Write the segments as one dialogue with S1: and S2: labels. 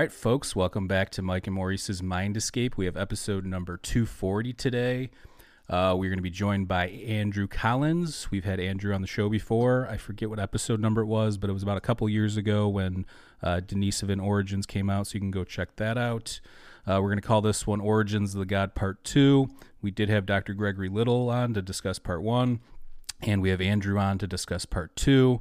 S1: Right, folks, welcome back to Mike and Maurice's Mind Escape. We have episode number 240 today. Uh, we're going to be joined by Andrew Collins. We've had Andrew on the show before. I forget what episode number it was, but it was about a couple years ago when uh, Denisovan Origins came out, so you can go check that out. Uh, we're going to call this one Origins of the God Part 2. We did have Dr. Gregory Little on to discuss Part 1, and we have Andrew on to discuss Part 2.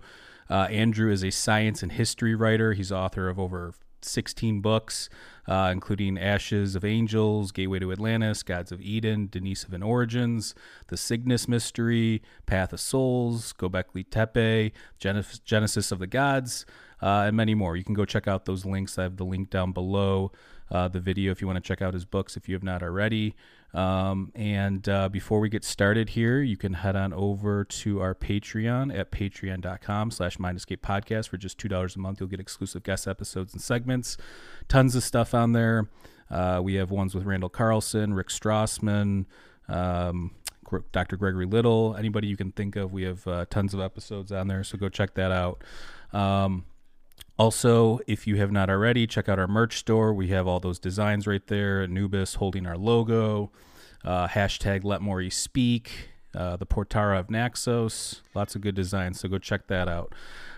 S1: Uh, Andrew is a science and history writer. He's author of over 16 books, uh, including Ashes of Angels, Gateway to Atlantis, Gods of Eden, Denisovan Origins, The Cygnus Mystery, Path of Souls, Gobekli Tepe, Genesis, Genesis of the Gods, uh, and many more. You can go check out those links. I have the link down below uh, the video if you want to check out his books if you have not already. Um, and uh, before we get started here, you can head on over to our Patreon at patreon.com slash Escape podcast for just $2 a month. You'll get exclusive guest episodes and segments. Tons of stuff on there. Uh, we have ones with Randall Carlson, Rick Strassman, um, Dr. Gregory Little, anybody you can think of. We have uh, tons of episodes on there, so go check that out. Um, also, if you have not already, check out our merch store. We have all those designs right there. Anubis holding our logo, uh, hashtag Let Maury Speak, uh, the Portara of Naxos. Lots of good designs, so go check that out.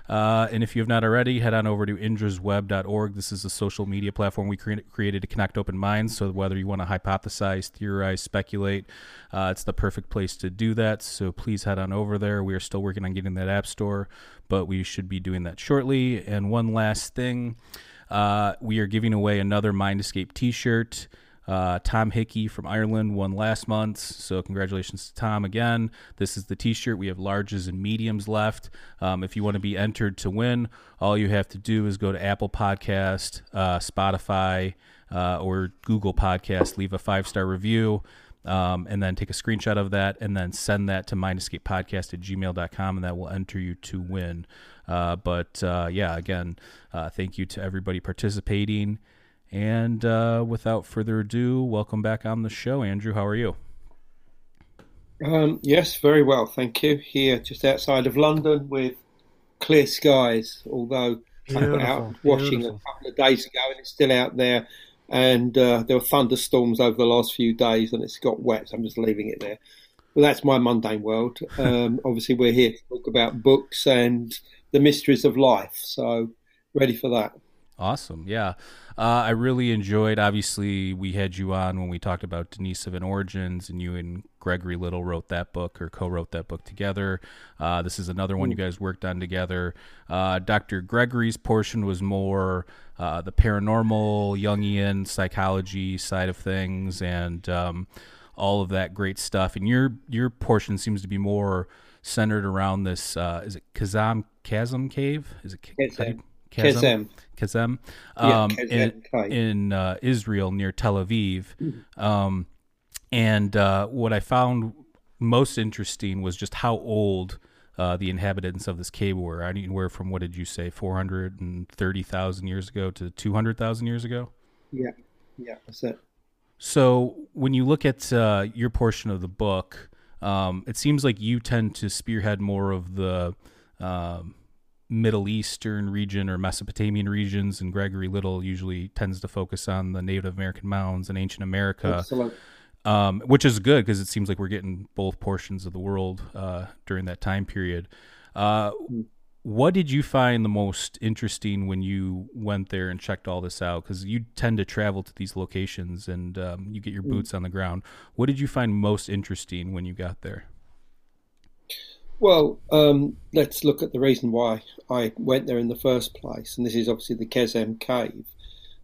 S1: Uh, and if you have not already, head on over to indrasweb.org. This is a social media platform we cre- created to connect open minds. So whether you want to hypothesize, theorize, speculate, uh, it's the perfect place to do that. So please head on over there. We are still working on getting that app store, but we should be doing that shortly. And one last thing, uh, we are giving away another Mind Escape T-shirt. Uh, Tom Hickey from Ireland won last month, so congratulations to Tom again. This is the T-shirt. We have larges and mediums left. Um, if you want to be entered to win, all you have to do is go to Apple Podcast, uh, Spotify, uh, or Google Podcast. Leave a five-star review. Um, and then take a screenshot of that and then send that to mindescapepodcast at gmail.com and that will enter you to win. Uh, but uh, yeah, again, uh, thank you to everybody participating. And uh, without further ado, welcome back on the show, Andrew. How are you?
S2: Um, yes, very well, thank you. Here, just outside of London, with clear skies. Although I went out washing beautiful. a couple of days ago, and it's still out there. And uh, there were thunderstorms over the last few days, and it's got wet. So I'm just leaving it there. But that's my mundane world. Um, obviously, we're here to talk about books and the mysteries of life. So ready for that.
S1: Awesome. Yeah. Uh, I really enjoyed, obviously, we had you on when we talked about Denisovan Origins, and you and Gregory Little wrote that book or co wrote that book together. Uh, this is another one you guys worked on together. Uh, Dr. Gregory's portion was more uh, the paranormal, Jungian psychology side of things, and um, all of that great stuff. And your, your portion seems to be more centered around this uh, is it Kazam Chasm Cave? Is it
S2: Kazam? Kazem.
S1: Kazem, um, yeah, in, in uh, Israel near Tel Aviv. Mm-hmm. Um, and uh, what I found most interesting was just how old uh, the inhabitants of this cave were. Anywhere from what did you say, four hundred and thirty thousand years ago to two hundred thousand years ago?
S2: Yeah, yeah, that's it.
S1: So when you look at uh, your portion of the book, um, it seems like you tend to spearhead more of the um, Middle Eastern region or Mesopotamian regions, and Gregory Little usually tends to focus on the Native American mounds and ancient America. um, which is good because it seems like we're getting both portions of the world uh, during that time period. Uh, what did you find the most interesting when you went there and checked all this out? Because you tend to travel to these locations and um, you get your mm. boots on the ground. What did you find most interesting when you got there?
S2: Well, um, let's look at the reason why I went there in the first place. And this is obviously the Qesem Cave,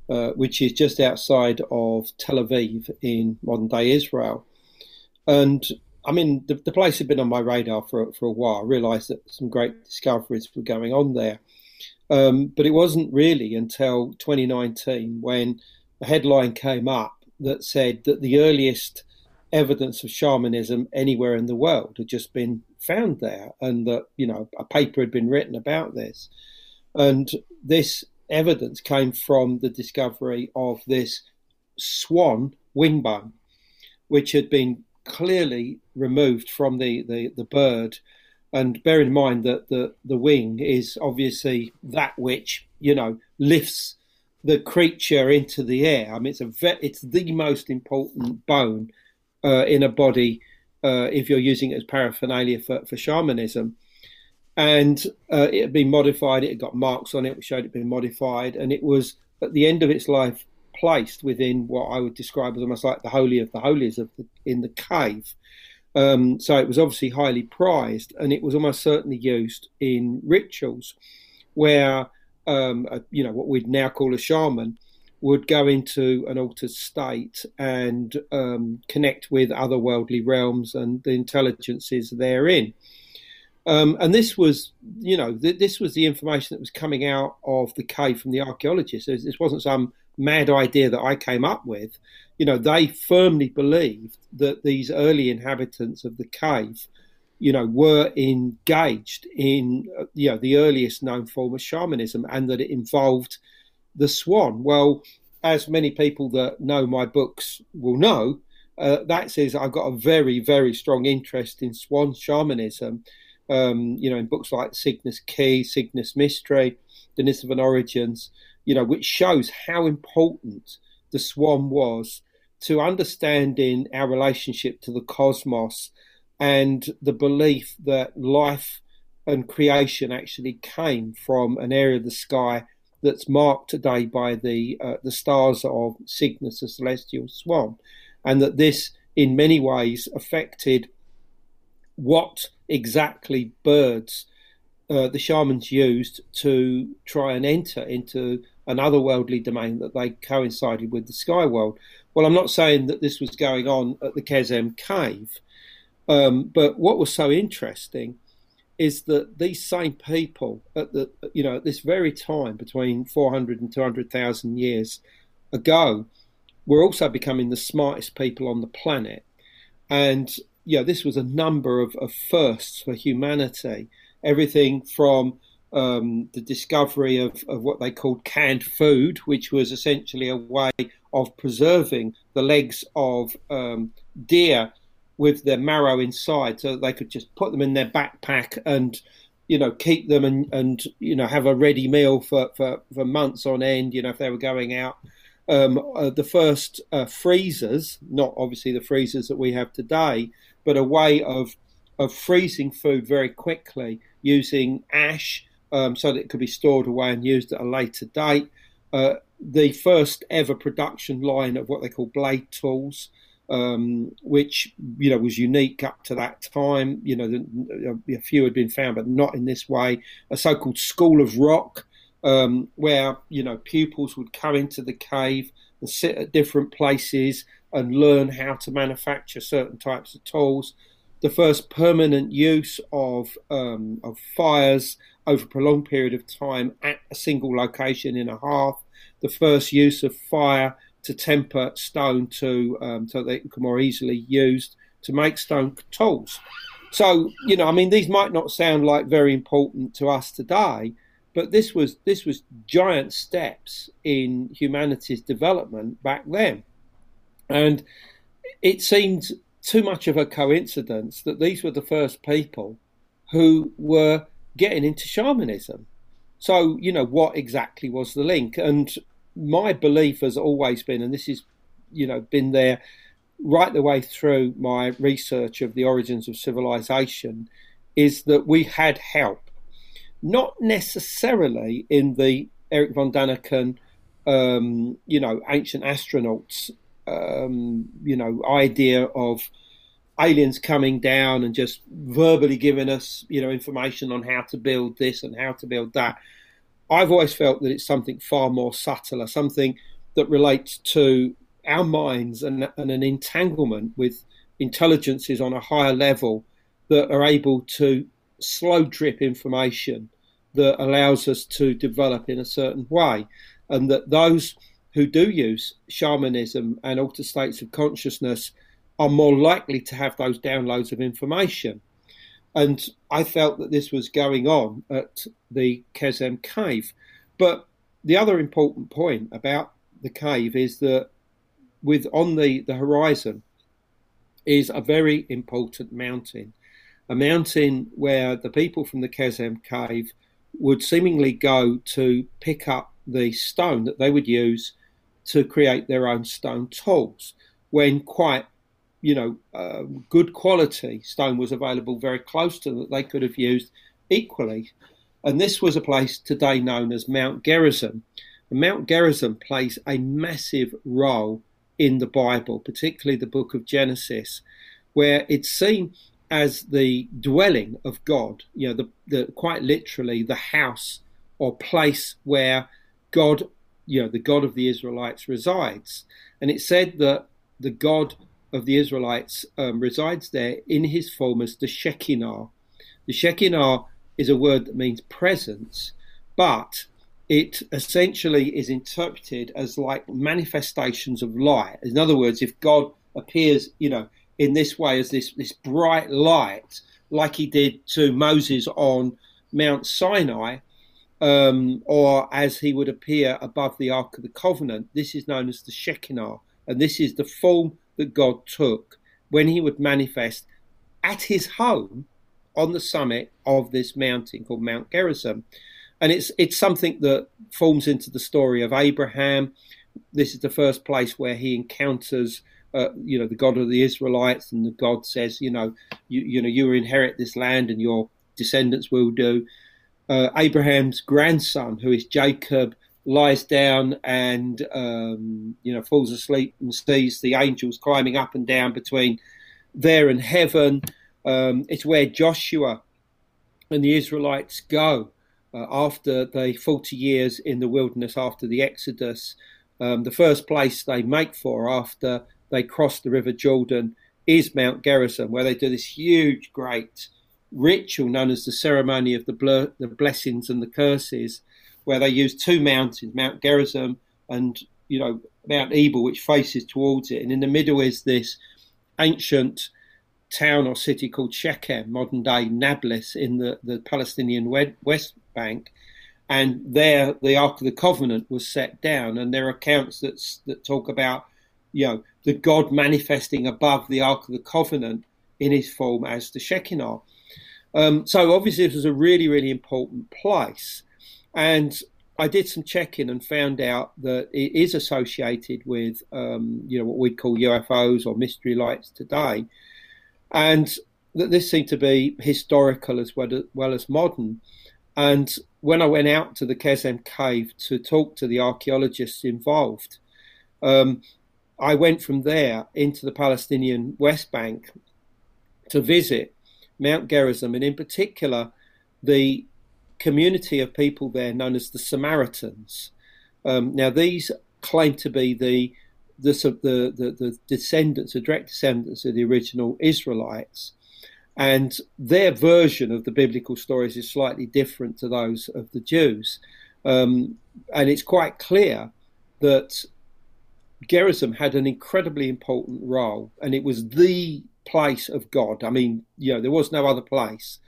S2: uh, which is just outside of Tel Aviv in modern day Israel. And I mean, the, the, place had been on my radar for for a while. I realised that some great discoveries were going on there, um, but it wasn't really until 2019 when a headline came up that said that the earliest evidence of shamanism anywhere in the world had just been found there, and that you know a paper had been written about this, and this evidence came from the discovery of this swan wing bone, which had been clearly removed from the, the, the bird. And bear in mind that the, the wing is obviously that which, you know, lifts the creature into the air. I mean, it's a ve- it's the most important bone uh, in a body uh, if you're using it as paraphernalia for, for shamanism. And uh, it had been modified. It had got marks on it which showed it had been modified, and it was at the end of its life placed within what I would describe as almost like the holy of the holies of the, in the cave. Um, so it was obviously highly prized, and it was almost certainly used in rituals where um, a, you know what we'd now call a shaman would go into an altered state and um, connect with otherworldly realms and the intelligences therein. Um, and this was, you know, th- this was the information that was coming out of the cave from the archaeologists. This wasn't some mad idea that I came up with. You know, they firmly believed that these early inhabitants of the cave, you know, were engaged in, uh, you know, the earliest known form of shamanism and that it involved the swan. Well, as many people that know my books will know, uh, that says I've got a very, very strong interest in swan shamanism. Um, you know, in books like Cygnus Key, Cygnus Mystery, *The Denisovan Origins, you know, which shows how important the swan was to understanding our relationship to the cosmos and the belief that life and creation actually came from an area of the sky that's marked today by the uh, the stars of Cygnus, the celestial swan, and that this, in many ways, affected what exactly birds uh, the shamans used to try and enter into an otherworldly domain that they coincided with the sky world. Well, I'm not saying that this was going on at the Qesem cave, um, but what was so interesting is that these same people at the you know at this very time between 400 and 200,000 years ago were also becoming the smartest people on the planet, and yeah, this was a number of, of firsts for humanity. Everything from um, the discovery of, of what they called canned food, which was essentially a way of preserving the legs of um, deer with their marrow inside, so they could just put them in their backpack and you know keep them and and you know have a ready meal for for, for months on end. You know if they were going out. Um, uh, the first uh, freezers, not obviously the freezers that we have today, but a way of of freezing food very quickly using ash um, so that it could be stored away and used at a later date. Uh, the first ever production line of what they call blade tools, um, which you know was unique up to that time. You know, the, a few had been found, but not in this way. A so-called school of rock, um, where you know pupils would come into the cave and sit at different places and learn how to manufacture certain types of tools the first permanent use of um, of fires over a prolonged period of time at a single location in a hearth, the first use of fire to temper stone to um, so they can more easily used to make stone tools. So you know, I mean, these might not sound like very important to us today, but this was this was giant steps in humanity's development back then, and it seemed too much of a coincidence that these were the first people who were getting into shamanism. So, you know, what exactly was the link? And my belief has always been, and this is, you know, been there right the way through my research of the origins of civilization is that we had help, not necessarily in the Erich von Däniken, um, you know, ancient astronauts, um, you know, idea of aliens coming down and just verbally giving us, you know, information on how to build this and how to build that. I've always felt that it's something far more subtler, something that relates to our minds and, and an entanglement with intelligences on a higher level that are able to slow drip information that allows us to develop in a certain way. And that those who do use shamanism and altered states of consciousness are more likely to have those downloads of information. And I felt that this was going on at the Qesem cave. But the other important point about the cave is that with on the, the horizon is a very important mountain. A mountain where the people from the Qesem cave would seemingly go to pick up the stone that they would use to create their own stone tools when quite you know, uh, good quality stone was available very close to them that they could have used equally. And this was a place today known as Mount Gerizim. And Mount Gerizim plays a massive role in the Bible, particularly the book of Genesis, where it's seen as the dwelling of God, you know, the, the quite literally the house or place where God, you know, the God of the Israelites resides. And it said that the God of the Israelites um, resides there in his form as the Shekinah. The Shekinah is a word that means presence, but it essentially is interpreted as like manifestations of light. In other words, if God appears, you know, in this way as this this bright light, like he did to Moses on Mount Sinai, um, or as he would appear above the Ark of the Covenant, this is known as the Shekinah, and this is the form that God took when he would manifest at his home on the summit of this mountain called Mount Gerizim. And it's it's something that forms into the story of Abraham. This is the first place where he encounters uh, you know the God of the Israelites, and the God says, you know, you you know you will inherit this land, and your descendants will do. Uh, Abraham's grandson, who is Jacob, lies down and um, you know falls asleep and sees the angels climbing up and down between there and heaven. Um, it's where Joshua and the Israelites go uh, after the 40 years in the wilderness after the Exodus. Um, the first place they make for after they cross the River Jordan is Mount Gerizim, where they do this huge, great ritual known as the ceremony of the, the blessings and the curses where they use two mountains, Mount Gerizim and you know Mount Ebal, which faces towards it, and in the middle is this ancient town or city called Shechem, modern day Nablus, in the, the Palestinian West Bank. And there, the Ark of the Covenant was set down, and there are accounts that that talk about, you know, the God manifesting above the Ark of the Covenant in His form as the Shekinah. Um, so obviously, this was a really, really important place. And I did some checking and found out that it is associated with, um, you know, what we'd call UFOs or mystery lights today, and that this seemed to be historical as well as, well as modern. And when I went out to the Qesem cave to talk to the archaeologists involved, um, I went from there into the Palestinian West Bank to visit Mount Gerizim, and in particular the community of people there known as the Samaritans. Um, now, these claim to be the the, the, the, descendants, the direct descendants of the original Israelites. And their version of the biblical stories is slightly different to those of the Jews. Um, and it's quite clear that Gerizim had an incredibly important role, and it was the place of God. I mean, you know, there was no other place.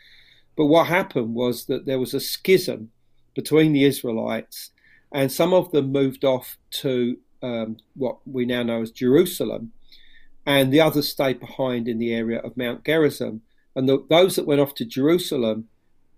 S2: But what happened was that there was a schism between the Israelites, and some of them moved off to um, what we now know as Jerusalem, and the others stayed behind in the area of Mount Gerizim. And the, those that went off to Jerusalem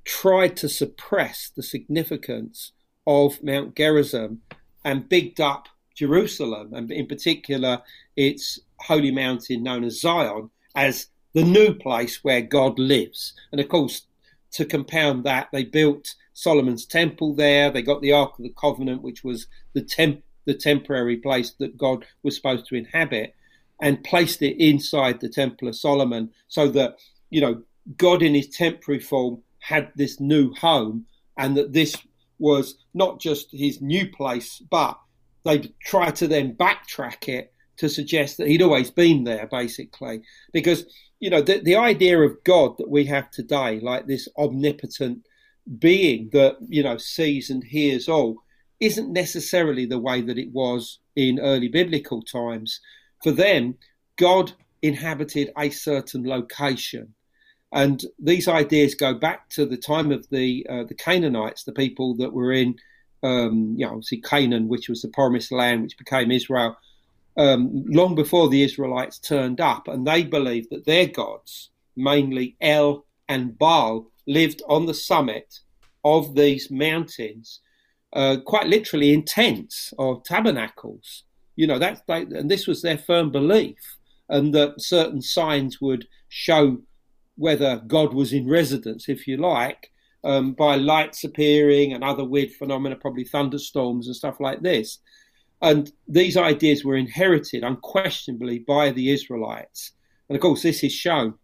S2: tried to suppress the significance of Mount Gerizim and bigged up Jerusalem, and in particular its holy mountain known as Zion, as the new place where God lives. And of course, to compound that, they built Solomon's temple there. They got the Ark of the Covenant, which was the temp- the temporary place that God was supposed to inhabit, and placed it inside the Temple of Solomon, so that you know God in His temporary form had this new home, and that this was not just His new place, but they tried to then backtrack it to suggest that He'd always been there, basically, because you know the, the idea of God that we have today, like this omnipotent being that you know sees and hears all isn't necessarily the way that it was in early biblical times. For them, God inhabited a certain location. And these ideas go back to the time of the uh, the Canaanites, the people that were in, um, you know, obviously Canaan, which was the promised land, which became Israel, um, long before the Israelites turned up. And they believed that their gods, mainly El and Baal, lived on the summit of these mountains, uh, quite literally in tents or tabernacles. You know, that's they, and this was their firm belief, and that certain signs would show whether God was in residence, if you like, um, by lights appearing and other weird phenomena, probably thunderstorms and stuff like this. And these ideas were inherited unquestionably by the Israelites. And of course, this is shown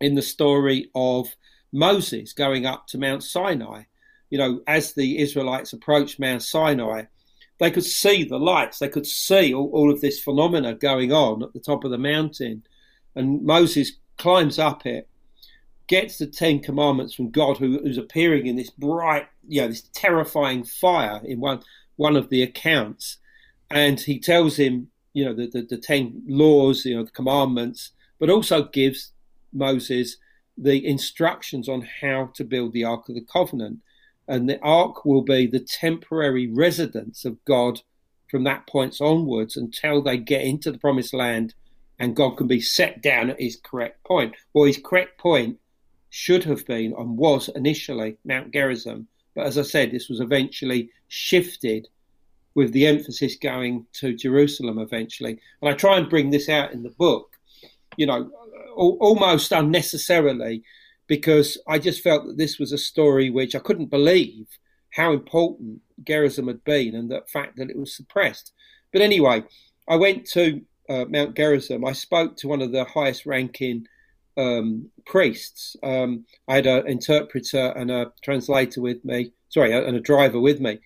S2: in the story of Moses going up to Mount Sinai. You know, as the Israelites approached Mount Sinai, they could see the lights, they could see all, all of this phenomena going on at the top of the mountain. And Moses climbs up it, gets the Ten Commandments from God, who, who's appearing in this bright, you know, this terrifying fire in one one of the accounts, and he tells him, you know, the, the, the ten laws, you know, the commandments, but also gives Moses the instructions on how to build the Ark of the Covenant. And the Ark will be the temporary residence of God from that point onwards until they get into the promised land and God can be set down at his correct point. Well, his correct point should have been and was initially Mount Gerizim. But as I said, this was eventually shifted with the emphasis going to Jerusalem eventually. And I try and bring this out in the book, you know, almost unnecessarily, because I just felt that this was a story which I couldn't believe how important Gerizim had been and the fact that it was suppressed. But anyway, I went to uh, Mount Gerizim. I spoke to one of the highest ranking um, priests. Um, I had an interpreter and a translator with me, sorry, and a driver with me.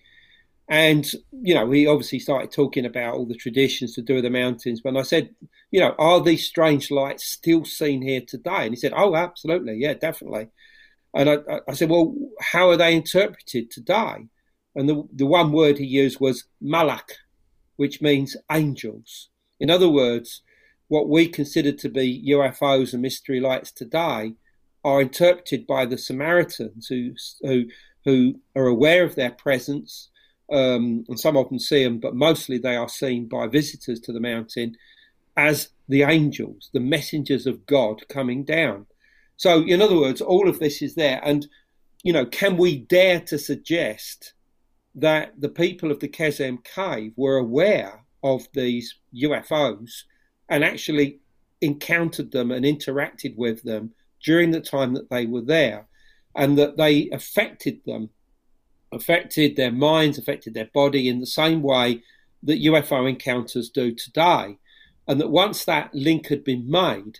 S2: And, you know, he obviously started talking about all the traditions to do with the mountains. But I said, you know, are these strange lights still seen here today? And he said, oh, absolutely. Yeah, definitely. And I, I said, well, how are they interpreted today? And the, the one word he used was malak, which means angels. In other words, what we consider to be UFOs and mystery lights today are interpreted by the Samaritans who, who, who are aware of their presence um, and some often see them, but mostly they are seen by visitors to the mountain as the angels, the messengers of God coming down. So, in other words, all of this is there. And, you know, can we dare to suggest that the people of the Qesem cave were aware of these UFOs and actually encountered them and interacted with them during the time that they were there and that they affected them affected their minds, affected their body in the same way that UFO encounters do today. And that once that link had been made,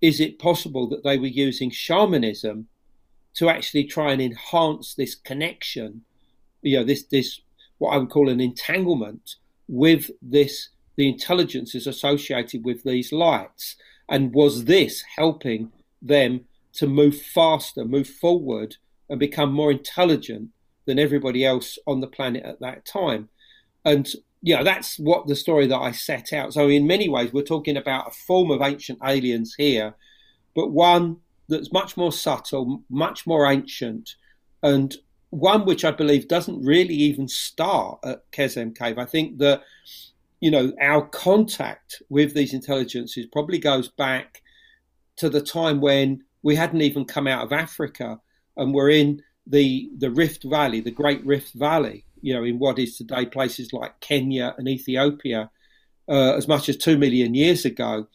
S2: is it possible that they were using shamanism to actually try and enhance this connection, you know, this this what I would call an entanglement with this the intelligences associated with these lights, and was this helping them to move faster, move forward, and become more intelligent than everybody else on the planet at that time. And you know, that's what the story that I set out. So in many ways, we're talking about a form of ancient aliens here, but one that's much more subtle, much more ancient, and one which I believe doesn't really even start at Qesem Cave. I think that you know our contact with these intelligences probably goes back to the time when we hadn't even come out of Africa and we're in the the Rift Valley, the Great Rift Valley, you know, in what is today places like Kenya and Ethiopia, uh, as much as two million years ago.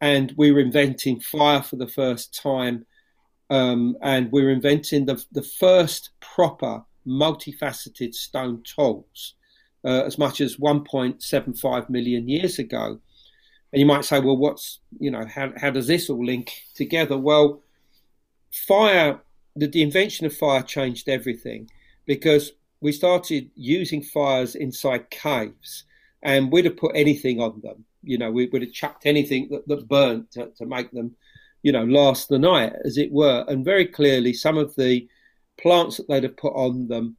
S2: And we were inventing fire for the first time. Um, and we were inventing the, the first proper multifaceted stone tools uh, as much as 1.75 million years ago. And you might say, well, what's, you know, how, how does this all link together? Well, fire, the, invention of fire changed everything because we started using fires inside caves and we'd have put anything on them. You know, we would have chucked anything that, that burnt to, to make them, you know, last the night, as it were. And very clearly, some of the plants that they'd have put on them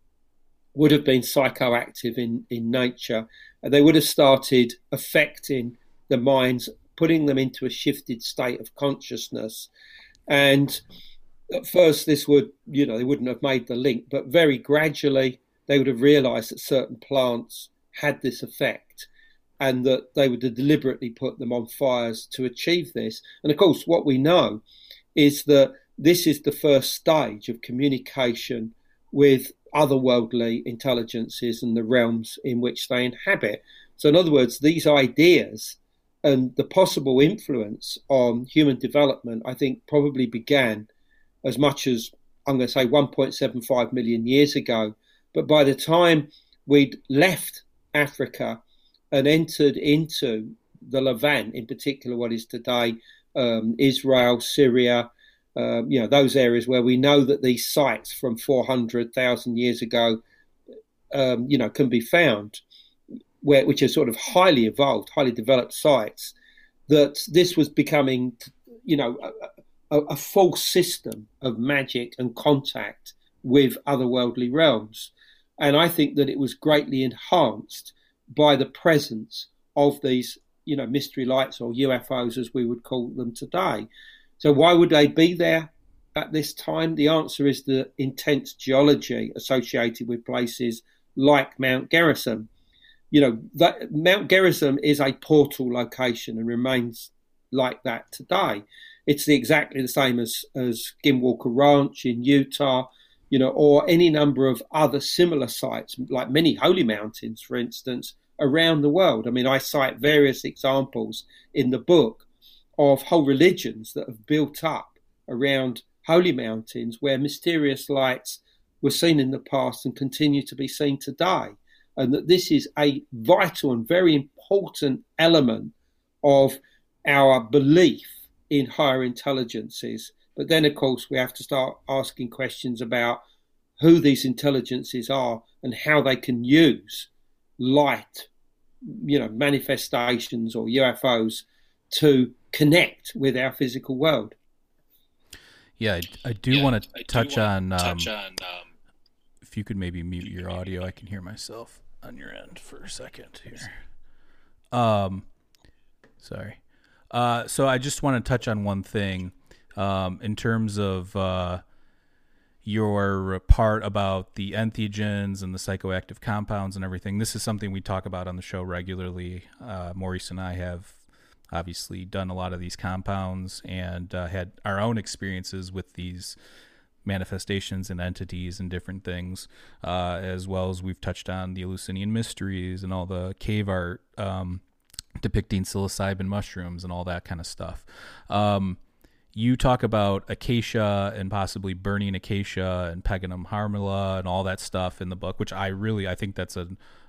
S2: would have been psychoactive in, in nature. And they would have started affecting the minds, putting them into a shifted state of consciousness. And at first, this would, you know, they wouldn't have made the link, but very gradually, they would have realized that certain plants had this effect and that they would have deliberately put them on fires to achieve this. And of course, what we know is that this is the first stage of communication with otherworldly intelligences and the realms in which they inhabit. So, in other words, these ideas and the possible influence on human development, I think, probably began as much as I'm going to say 1.75 million years ago. But by the time we'd left Africa and entered into the Levant, in particular, what is today um, Israel, Syria, uh, you know, those areas where we know that these sites from 400,000 years ago, um, you know, can be found, where, which are sort of highly evolved, highly developed sites, that this was becoming, you know, a, a, full system of magic and contact with otherworldly realms. And I think that it was greatly enhanced by the presence of these, you know, mystery lights or UFOs as we would call them today. So why would they be there at this time? The answer is the intense geology associated with places like Mount Gerizim. You know, that, Mount Gerizim is a portal location and remains like that today. It's the, exactly the same as, as Skinwalker Ranch in Utah, you know, or any number of other similar sites, like many holy mountains, for instance, around the world. I mean, I cite various examples in the book of whole religions that have built up around holy mountains where mysterious lights were seen in the past and continue to be seen today. And that this is a vital and very important element of our belief in higher intelligences. But then, of course, we have to start asking questions about who these intelligences are and how they can use light, you know, manifestations or UFOs to connect with our physical world.
S1: Yeah, I, I do yeah, want to touch on. Um, touch on um, if you could maybe mute your audio, I can hear myself on your end for a second here. Um, sorry. Uh, so I just want to touch on one thing, um, in terms of uh, your part about the entheogens and the psychoactive compounds and everything. This is something we talk about on the show regularly. Uh, Maurice and I have obviously done a lot of these compounds and uh, had our own experiences with these manifestations and entities and different things, uh, as well as we've touched on the Eleusinian mysteries and all the cave art um, depicting psilocybin mushrooms and all that kind of stuff. Um, you talk about acacia and possibly burning acacia and peganum harmala and all that stuff in the book, which I really I think that's a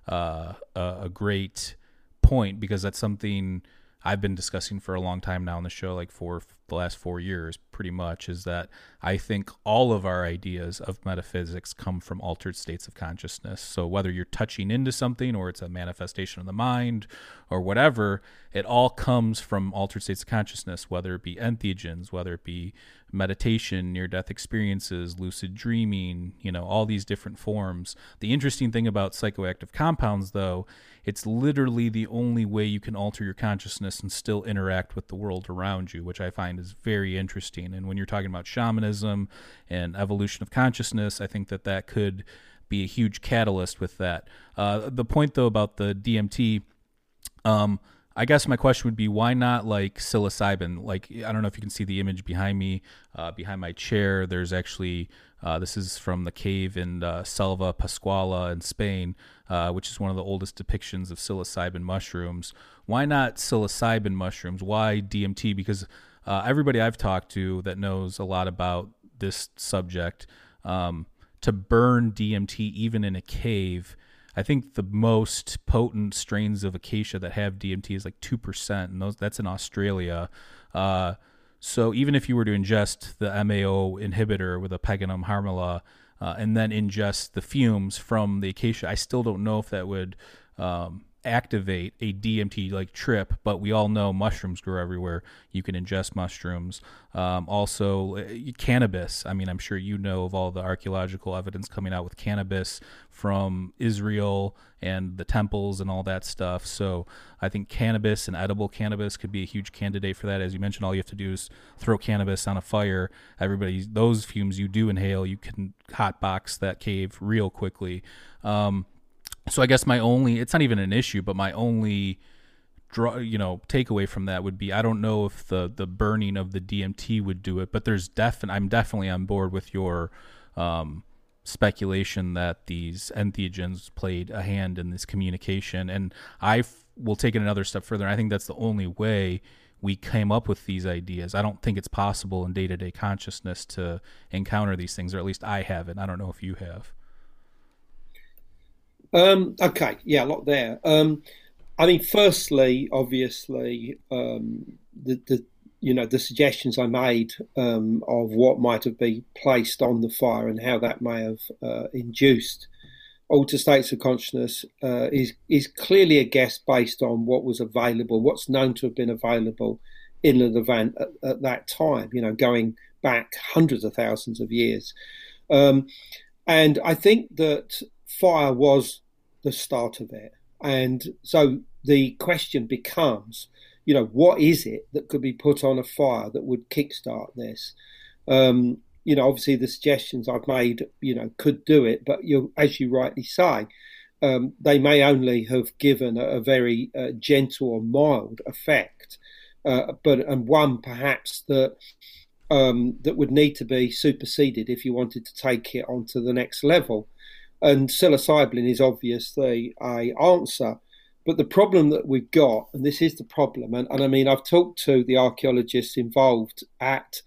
S1: uh, a great point because that's something I've been discussing for a long time now on the show, like for the last four years, pretty much, is that I think all of our ideas of metaphysics come from altered states of consciousness. So whether you're touching into something or it's a manifestation of the mind or whatever, it all comes from altered states of consciousness, whether it be entheogens, whether it be meditation, near death experiences, lucid dreaming, you know, all these different forms. The interesting thing about psychoactive compounds, though, it's literally the only way you can alter your consciousness and still interact with the world around you, which I find is very interesting. And when you're talking about shamanism and evolution of consciousness, I think that that could be a huge catalyst with that. Uh, the point, though, about the DMT, um, I guess my question would be why not like psilocybin? Like I don't know if you can see the image behind me, uh, behind my chair. There's actually uh, this is from the cave in uh, Selva Pascuala in Spain, uh, which is one of the oldest depictions of psilocybin mushrooms. Why not psilocybin mushrooms? Why DMT? Because uh, everybody I've talked to that knows a lot about this subject, um, to burn DMT even in a cave I think the most potent strains of acacia that have DMT is like two percent, and those that's in Australia. Uh, so even if you were to ingest the MAO inhibitor with a peganum harmala, uh, and then ingest the fumes from the acacia, I still don't know if that would um, activate a DMT like trip, but we all know mushrooms grow everywhere. You can ingest mushrooms. Um, also, uh, cannabis. I mean, I'm sure you know of all the archaeological evidence coming out with cannabis from Israel and the temples and all that stuff. So I think cannabis and edible cannabis could be a huge candidate for that. As you mentioned, all you have to do is throw cannabis on a fire. Everybody, those fumes you do inhale, you can hotbox that cave real quickly. Um, so I guess my only it's not even an issue, but my only draw you know takeaway from that would be I don't know if the the burning of the DMT would do it, but there's definitely I'm definitely on board with your um, speculation that these entheogens played a hand in this communication, and I f- will take it another step further. I think that's the only way we came up with these ideas. I don't think it's possible in day to day consciousness to encounter these things, or at least I haven't. I don't know if you have.
S2: Um, okay, yeah, a lot there. Um, I mean, firstly, obviously, um, the, the you know the suggestions I made um, of what might have been placed on the fire and how that may have uh, induced altered states of consciousness uh, is is clearly a guess based on what was available, what's known to have been available in the Levant at, at that time. You know, going back hundreds of thousands of years, um, and I think that fire was the start of it. And so the question becomes, you know, what is it that could be put on a fire that would kickstart this? Um, you know, obviously the suggestions I've made, you know, could do it, but you, as you rightly say, um, they may only have given a, a very uh, gentle or mild effect, uh, but and one perhaps that um, that would need to be superseded if you wanted to take it on to the next level. And psilocybin is obviously a answer. But the problem that we've got, and this is the problem, and, and I mean, I've talked to the archaeologists involved at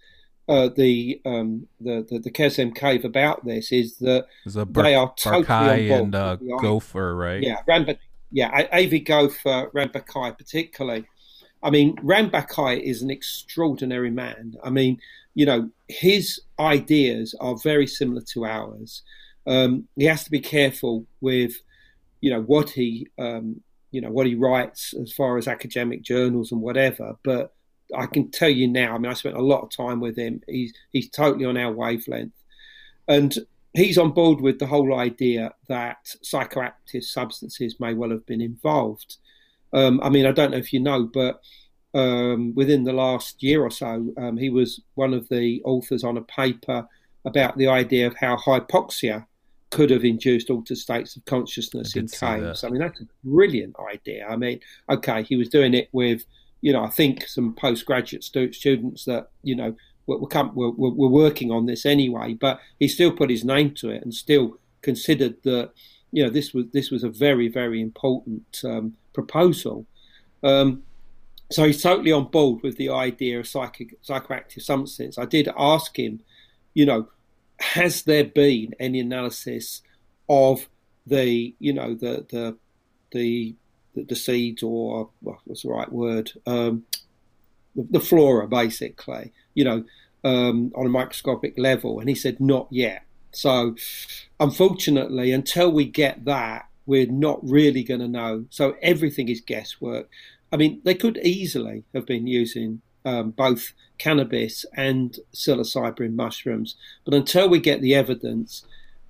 S2: uh, the, um, the, the the Qesem cave about this, is that Bar- they are totally
S1: Barkai on board. and uh, Gopher, right?
S2: Yeah, Ramba, yeah, Avi Gopher, Ran Barkai particularly. I mean, Ran Barkai is an extraordinary man. I mean, you know, his ideas are very similar to ours um, he has to be careful with, you know, what he, um, you know, what he writes as far as academic journals and whatever. But I can tell you now, I mean, I spent a lot of time with him. He's he's totally on our wavelength, and he's on board with the whole idea that psychoactive substances may well have been involved. Um, I mean, I don't know if you know, but um, within the last year or so, um, he was one of the authors on a paper about the idea of how hypoxia could have induced altered states of consciousness in caves. I mean, that's a brilliant idea. I mean, okay, he was doing it with, you know, I think some postgraduate stu- students that, you know, were, were, were, working on this anyway, but he still put his name to it and still considered that, you know, this was this was a very very important um, proposal. Um, so he's totally on board with the idea of psychic, psychoactive substances. I did ask him, you know, has there been any analysis of the you know the the the the, seeds or what's the right word? Um, the, the, flora basically you know um, on a microscopic level. And he said not yet. So unfortunately until we get that we're not really going to know. So everything is guesswork. I mean they could easily have been using um, both cannabis and psilocybin mushrooms. But until we get the evidence,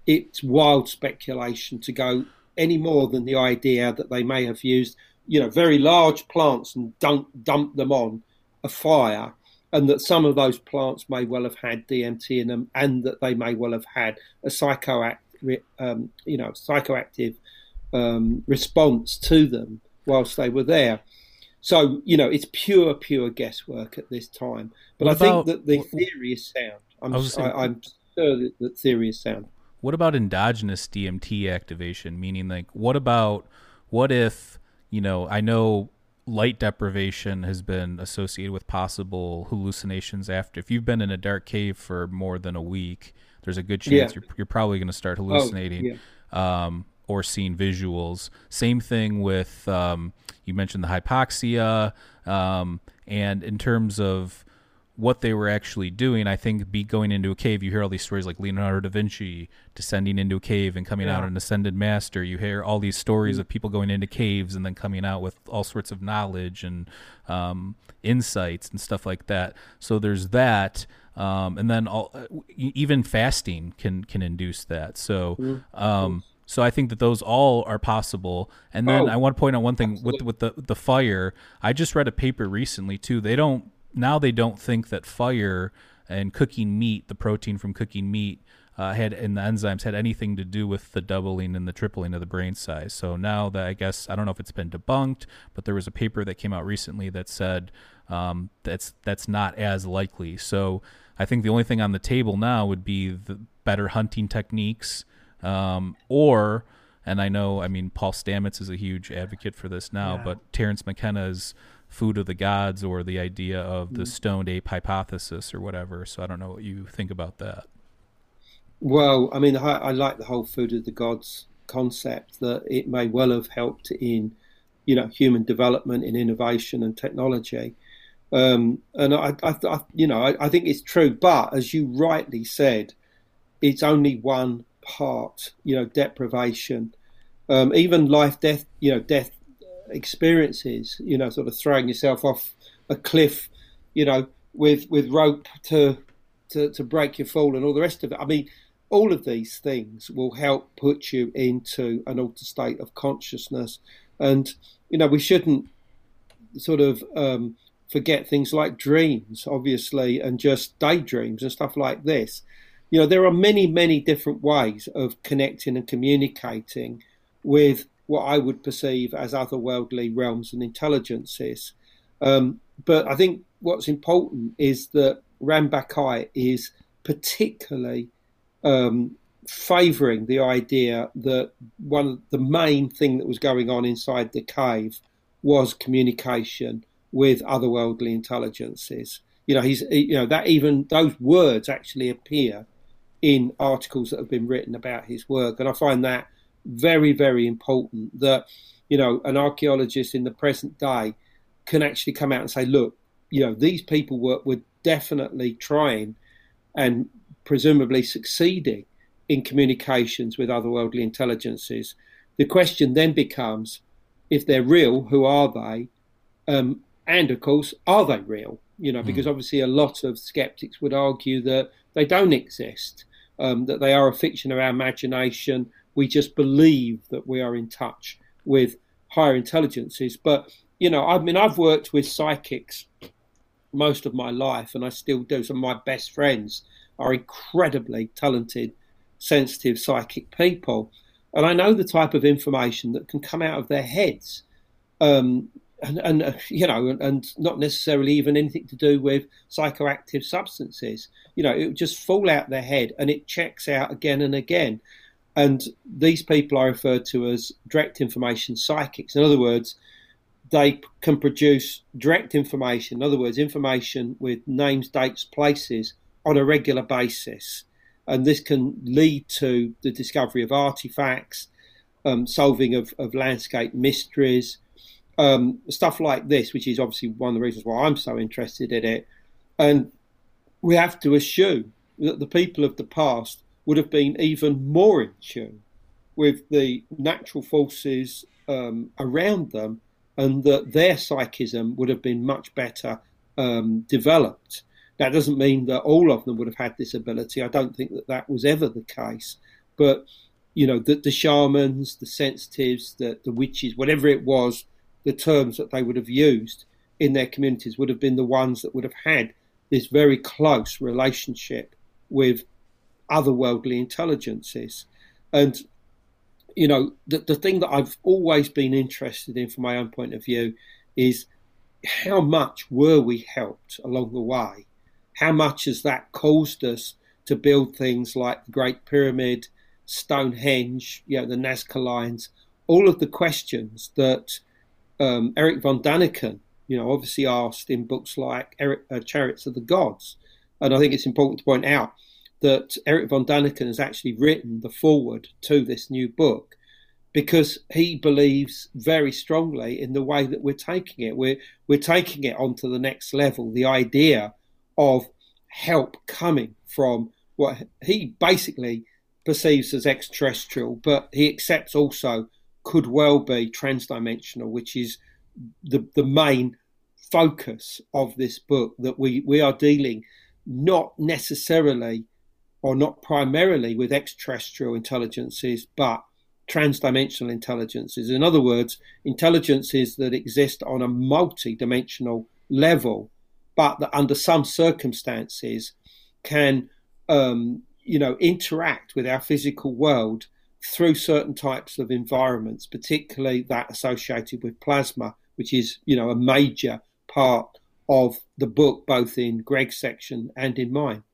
S2: it's wild speculation to go any more than the idea that they may have used, you know, very large plants and dump, dump them on a fire, and that some of those plants may well have had DMT in them, and that they may well have had a psychoactive, um, you know, psychoactive um, response to them whilst they were there. So you know, it's pure, pure guesswork at this time. But what I about, think that the theory is sound. I'm, I saying, I, am sure that the theory is sound.
S1: What about endogenous DMT activation? Meaning, like, what about what if you know? I know light deprivation has been associated with possible hallucinations after. If you've been in a dark cave for more than a week, there's a good chance yeah. you're, you're probably going to start oh, hallucinating. Oh, yeah. um, or seeing visuals. Same thing with um, you mentioned the hypoxia, um, and in terms of what they were actually doing, I think be going into a cave. You hear all these stories like Leonardo da Vinci descending into a cave and coming yeah. out an ascended master. You hear all these stories mm-hmm. of people going into caves and then coming out with all sorts of knowledge and um, insights and stuff like that. So there's that. Um, and then all, even fasting can can induce that. So mm-hmm. um, so I think that those all are possible. And then oh, I want to point out one thing absolutely. with with the the fire. I just read a paper recently too. They don't now they don't think that fire and cooking meat, the protein from cooking meat, uh, had and the enzymes had anything to do with the doubling and the tripling of the brain size. So now that I guess I don't know if it's been debunked, but there was a paper that came out recently that said um, that's that's not as likely. So I think the only thing on the table now would be the better hunting techniques, um, or and I know I mean Paul Stamets is a huge advocate for this now, yeah. but Terence McKenna's food of the gods or the idea of the mm. stoned ape hypothesis or whatever. So I don't know what you think about that.
S2: Well, I mean, I, I like the whole food of the gods concept that it may well have helped in, you know, human development in innovation and technology. Um, and I, I, I, you know, I, I think it's true. But as you rightly said, it's only one part. You know, deprivation, um, even life, death. You know, death experiences, you know, sort of throwing yourself off a cliff, you know, with with rope to to, to break your fall and all the rest of it. I mean, all of these things will help put you into an altered state of consciousness, and you know, we shouldn't sort of um, forget things like dreams, obviously, and just daydreams and stuff like this. You know, there are many, many different ways of connecting and communicating with what I would perceive as otherworldly realms and intelligences. Um, but I think what's important is that Ran Barkai is particularly um, favouring the idea that one the main thing that was going on inside the cave was communication with otherworldly intelligences. You know, he's you know that even those words actually appear in articles that have been written about his work, and I find that very, very important that, you know, an archaeologist in the present day can actually come out and say, look, you know, these people were, were definitely trying and presumably succeeding in communications with otherworldly intelligences. The question then becomes if they're real, who are they? Um, and of course, are they real? You know, because mm. obviously a lot of skeptics would argue that they don't exist, um, that they are a fiction of our imagination, we just believe that we are in touch with higher intelligences. But, you know, I mean, I've worked with psychics most of my life, and I still do. Some of my best friends are incredibly talented, sensitive psychic people. And I know the type of information that can come out of their heads. Um, and, and uh, you know, and, and, not necessarily even anything to do with psychoactive substances. You know, it would just fall out their head and it checks out again and again. And these people are referred to as direct information psychics. In other words, they can produce direct information, in other words, information with names, dates, places on a regular basis. And this can lead to the discovery of artifacts, um, solving of, of, landscape mysteries, um, stuff like this, which is obviously one of the reasons why I'm so interested in it. And we have to assume that the people of the past would have been even more in tune with the natural forces um, around them, and that their psychism would have been much better um, developed. That doesn't mean that all of them would have had this ability. I don't think that that was ever the case. But you know, the, the shamans, the sensitives, the, the witches, whatever it was, the terms that they would have used in their communities would have been the ones that would have had this very close relationship with otherworldly intelligences. And, you know, the, the thing that I've always been interested in from my own point of view is how much were we helped along the way? How much has that caused us to build things like the Great Pyramid, Stonehenge, you know, the Nazca lines, all of the questions that um, Erich von Däniken, you know, obviously asked in books like Eric, uh, Chariots of the Gods. And I think it's important to point out that Erich von Däniken has actually written the foreword to this new book because he believes very strongly in the way that we're taking it. We're, we're taking it onto the next level, the idea of help coming from what he basically perceives as extraterrestrial, but he accepts also could well be transdimensional, which is the the main focus of this book that we, we are dealing not necessarily or not primarily with extraterrestrial intelligences, but transdimensional intelligences. In other words, intelligences that exist on a multi-dimensional level, but that under some circumstances can, um, you know, interact with our physical world through certain types of environments, particularly that associated with plasma, which is, you know, a major part of the book, both in Greg's section and in mine.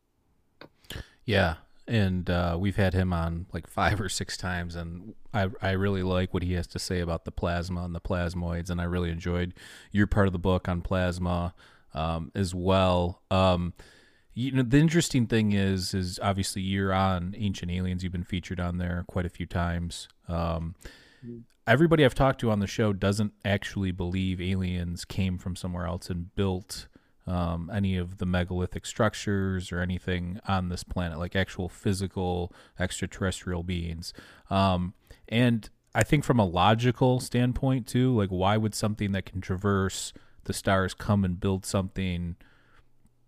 S1: Yeah, and uh, we've had him on like five or six times, and I I really like what he has to say about the plasma and the plasmoids, and I really enjoyed your part of the book on plasma um, as well. Um, you know the interesting thing is is obviously you're on ancient aliens you've been featured on there quite a few times. Um, everybody i've talked to on the show doesn't actually believe aliens came from somewhere else and built um, any of the megalithic structures or anything on this planet like actual physical extraterrestrial beings. Um, and i think from a logical standpoint too like why would something that can traverse the stars come and build something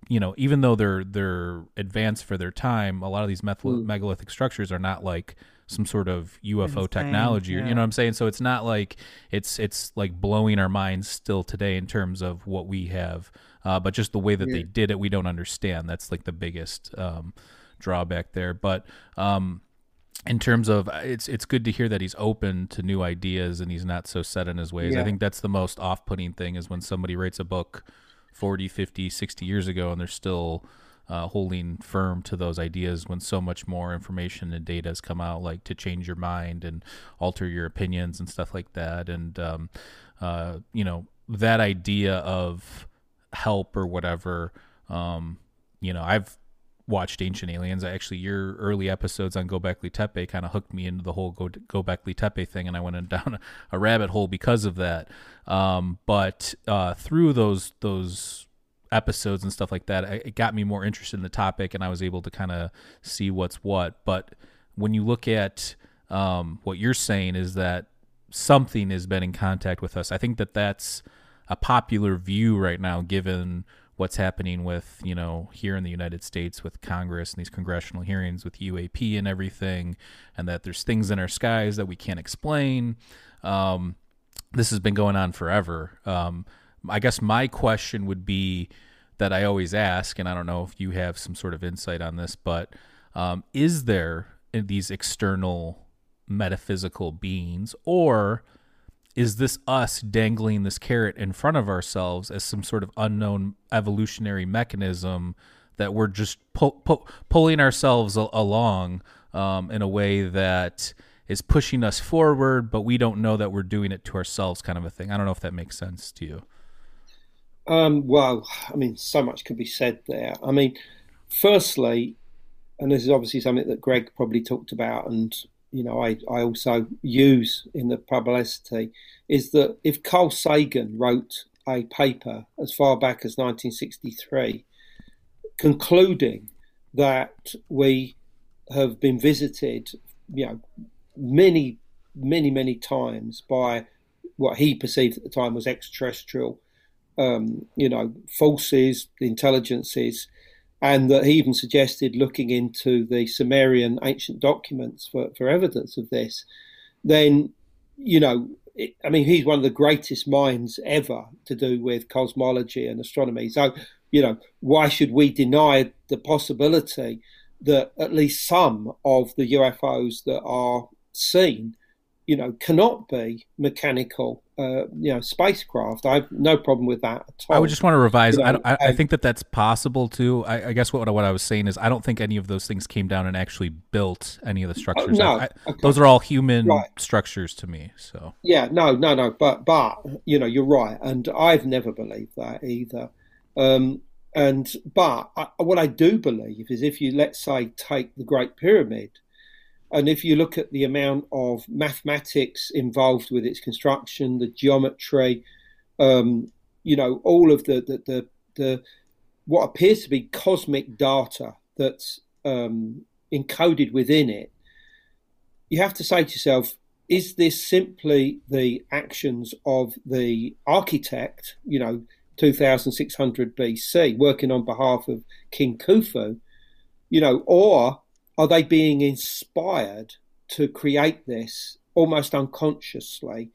S1: you know, even though they're they're advanced for their time, a lot of these mm. megalithic structures are not like some sort of UFO technology. Yeah. You know what I'm saying? So it's not like it's it's like blowing our minds still today in terms of what we have, uh, but just the way that yeah. they did it, we don't understand. That's like the biggest um, drawback there. But um, in terms of it's it's good to hear that he's open to new ideas and he's not so set in his ways. Yeah. I think that's the most off-putting thing is when somebody writes a book 40, 50, 60 years ago, and they're still uh, holding firm to those ideas when so much more information and data has come out, like to change your mind and alter your opinions and stuff like that. And, um, uh, you know, that idea of help or whatever, um, you know, I've watched Ancient Aliens. Actually, your early episodes on Gobekli Tepe kind of hooked me into the whole Go- Gobekli Tepe thing, and I went down a, rabbit hole because of that. Um, but uh, through those those episodes and stuff like that, it got me more interested in the topic, and I was able to kind of see what's what. But when you look at um, what you're saying, is that something has been in contact with us. I think that that's a popular view right now, given what's happening with you know here in the United States with Congress and these congressional hearings with UAP and everything, and that there's things in our skies that we can't explain. Um, this has been going on forever. Um, I guess my question would be that I always ask, and I don't know if you have some sort of insight on this, but um, is there these external metaphysical beings, or is this us dangling this carrot in front of ourselves as some sort of unknown evolutionary mechanism that we're just pu- pu- pulling ourselves a- along um, in a way that is pushing us forward, but we don't know that we're doing it to ourselves, kind of a thing. I don't know if that makes sense to you.
S2: Um, well, I mean, so much could be said there. I mean, firstly, and this is obviously something that Greg probably talked about, and you know, I, I also use in the publicity is that if Carl Sagan wrote a paper as far back as 1963 concluding that we have been visited, you know, many, many, many times by what he perceived at the time was extraterrestrial, um, you know, forces, intelligences, and that he even suggested looking into the Sumerian ancient documents for, for evidence of this, then, you know, it, I mean, he's one of the greatest minds ever to do with cosmology and astronomy. So, you know, why should we deny the possibility that at least some of the UFOs that are seen you know, cannot be mechanical, uh, you know, spacecraft. I have no problem with that at all.
S1: I would just want to revise. You know, I, I, I, think that that's possible too. I, I, guess what what I was saying is I don't think any of those things came down and actually built any of the structures.
S2: no, okay.
S1: those are all human right. structures to me. So
S2: yeah, no, no, no. But but you know, you're right, and I've never believed that either. Um, and but what I do believe is if you let's say take the Great Pyramid and if you look at the amount of mathematics involved with its construction, the geometry, um, you know, all of the, the, the, the, what appears to be cosmic data that's um, encoded within it, you have to say to yourself, is this simply the actions of the architect, you know, 2600 BC, working on behalf of King Khufu, you know, or are they being inspired to create this almost unconsciously?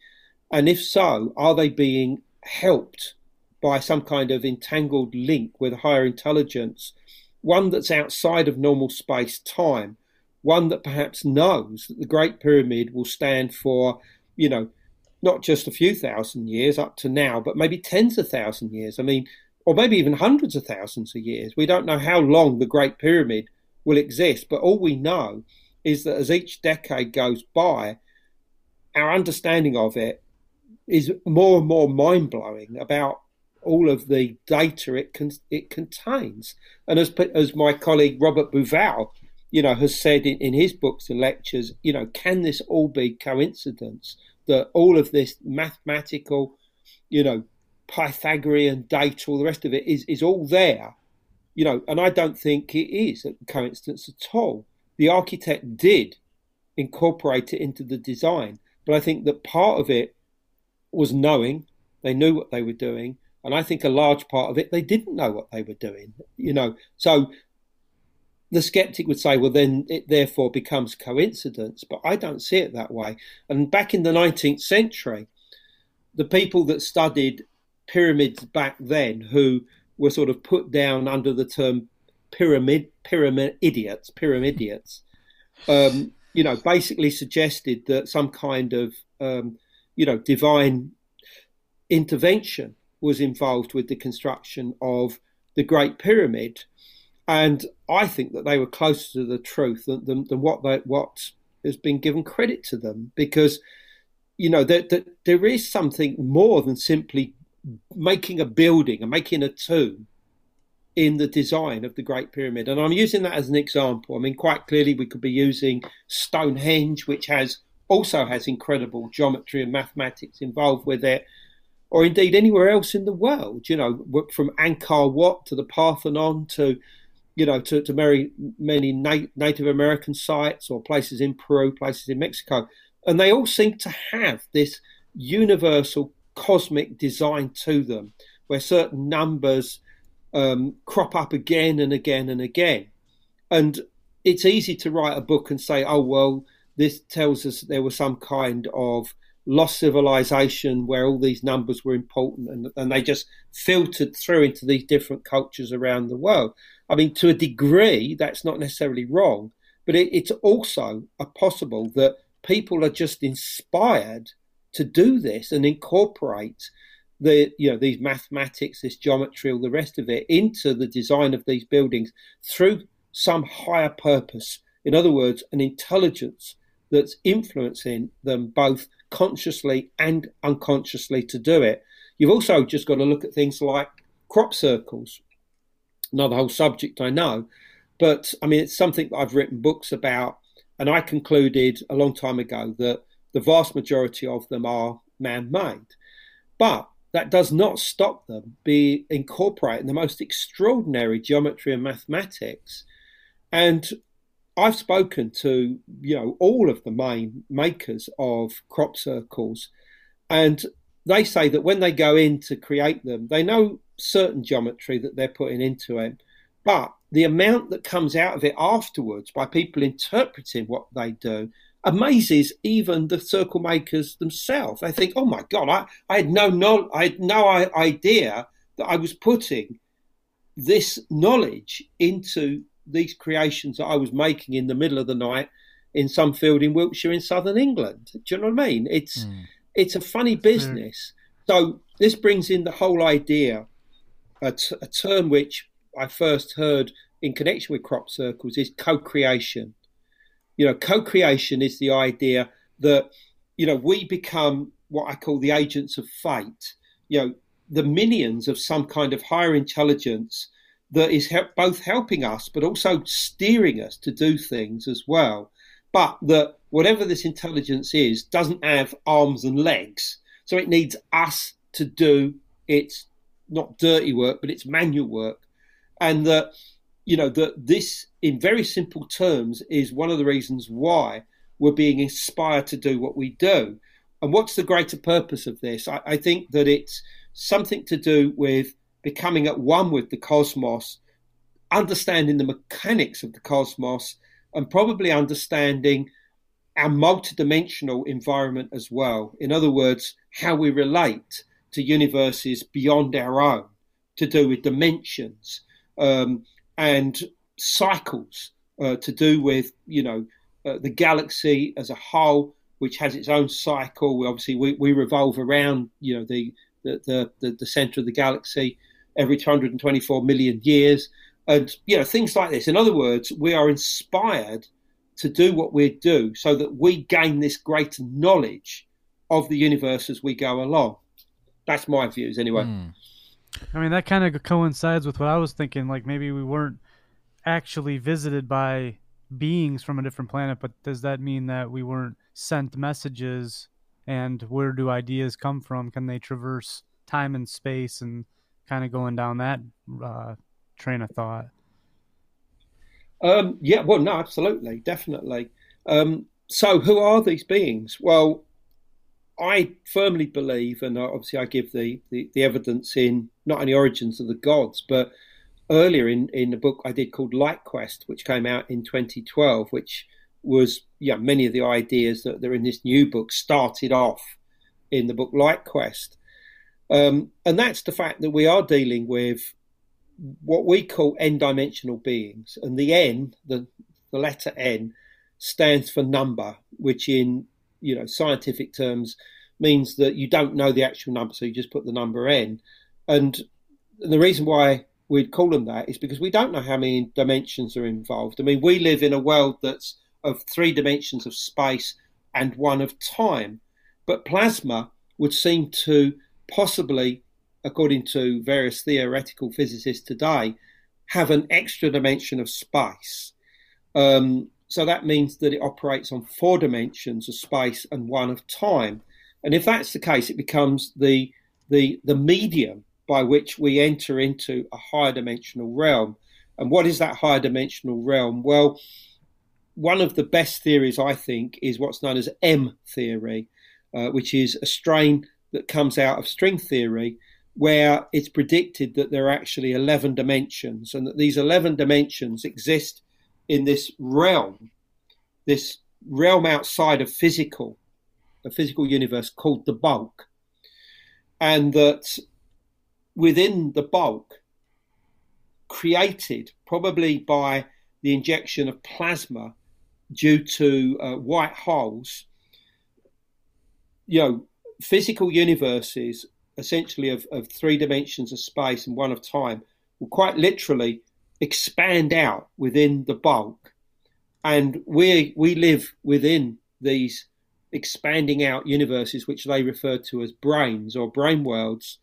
S2: And if so, are they being helped by some kind of entangled link with higher intelligence, one that's outside of normal space time, one that perhaps knows that the Great Pyramid will stand for, you know, not just a few thousand years up to now, but maybe tens of thousand years. I mean, or maybe even hundreds of thousands of years. We don't know how long the Great Pyramid will exist. But all we know is that as each decade goes by, our understanding of it is more and more mind blowing about all of the data it con- it contains. And as as my colleague Robert Bauval, you know, has said in, in his books and lectures, you know, can this all be coincidence that all of this mathematical, you know, Pythagorean data, all the rest of it is is all there you know, and I don't think it is a coincidence at all. The architect did incorporate it into the design, but I think that part of it was knowing they knew what they were doing, and I think a large part of it they didn't know what they were doing. You know, so the skeptic would say, well, then it therefore becomes coincidence, but I don't see it that way. And back in the 19th century, the people that studied pyramids back then, who were sort of put down under the term pyramid pyramid idiots, pyramidians. Um, you know, basically suggested that some kind of um, you know divine intervention was involved with the construction of the Great Pyramid, and I think that they were closer to the truth than, than, than what they, what has been given credit to them because you know that there, there is something more than simply making a building and making a tomb in the design of the Great Pyramid. And I'm using that as an example. I mean, quite clearly, we could be using Stonehenge, which has also has incredible geometry and mathematics involved with it, or indeed anywhere else in the world. You know, from Angkor Wat to the Parthenon to you know, to, to many, many Native American sites or places in Peru, places in Mexico. And they all seem to have this universal cosmic design to them, where certain numbers um, crop up again and again and again. And it's easy to write a book and say, oh, well, this tells us there was some kind of lost civilization where all these numbers were important and, and they just filtered through into these different cultures around the world. I mean, to a degree, that's not necessarily wrong, but it, it's also possible that people are just inspired to do this and incorporate the you know these mathematics, this geometry, all the rest of it into the design of these buildings through some higher purpose. In other words, an intelligence that's influencing them both consciously and unconsciously to do it. You've also just got to look at things like crop circles. Another whole subject I know, but I mean it's something that I've written books about, and I concluded a long time ago that the vast majority of them are man-made. But that does not stop them be incorporating the most extraordinary geometry and mathematics. And I've spoken to you know all of the main makers of crop circles, and they say that when they go in to create them, they know certain geometry that they're putting into it, but the amount that comes out of it afterwards by people interpreting what they do amazes even the circle makers themselves. They think, "Oh my God, I, I had no, no I had no idea that I was putting this knowledge into these creations that I was making in the middle of the night in some field in Wiltshire in southern England. Do you know what I mean? It's mm. it's a funny business. Mm. So this brings in the whole idea, a, t- a term which I first heard in connection with crop circles is co-creation. You know, co-creation is the idea that you know we become what I call the agents of fate. You know, the minions of some kind of higher intelligence that is help, both helping us but also steering us to do things as well. But that whatever this intelligence is doesn't have arms and legs, so it needs us to do its not dirty work but its manual work, and that you know that this, in very simple terms, is one of the reasons why we're being inspired to do what we do. And what's the greater purpose of this? I, I think that it's something to do with becoming at one with the cosmos, understanding the mechanics of the cosmos, and probably understanding our multidimensional environment as well. In other words, how we relate to universes beyond our own, to do with dimensions um, and cycles, uh, to do with you know uh, the galaxy as a whole, which has its own cycle. We obviously we, we revolve around you know the the, the, the center of the galaxy every 224 million years, and you know things like this. In other words, we are inspired to do what we do so that we gain this greater knowledge of the universe as we go along. That's my views, anyway. Mm.
S3: I mean, that kind of coincides with what I was thinking. Like maybe we weren't actually visited by beings from a different planet, but does that mean that we weren't sent messages and where do ideas come from? Can they traverse time and space and kind of going down that uh, train of thought?
S2: Um, yeah, well, no, absolutely, definitely. Um, so, who are these beings? Well, I firmly believe, and obviously I give the, the, the, evidence in not only Origins of the Gods, but earlier in, in a book I did called Light Quest, which came out in 2012, which was yeah many of the ideas that are in this new book started off in the book Light Quest, um, and that's the fact that we are dealing with what we call n-dimensional beings, and the n, the the letter n, stands for number, which in you know scientific terms means that you don't know the actual number, so you just put the number n, and the reason why we'd call them that is because we don't know how many dimensions are involved. I mean, we live in a world that's of three dimensions of space and one of time. But plasma would seem to possibly, according to various theoretical physicists today, have an extra dimension of space. Um, so that means that it operates on four dimensions of space and one of time. And if that's the case, it becomes the the the medium by which we enter into a higher dimensional realm. And what is that higher dimensional realm? Well, one of the best theories, I think, is what's known as M theory, uh, which is a strain that comes out of string theory, where it's predicted that there are actually 11 dimensions and that these 11 dimensions exist in this realm, this realm outside of physical, a physical universe called the bulk. And that within the bulk, created probably by the injection of plasma due to uh, white holes, you know, physical universes, essentially of, of three dimensions of space and one of time, will quite literally expand out within the bulk. And we, we live within these expanding out universes, which they refer to as branes or brane worlds,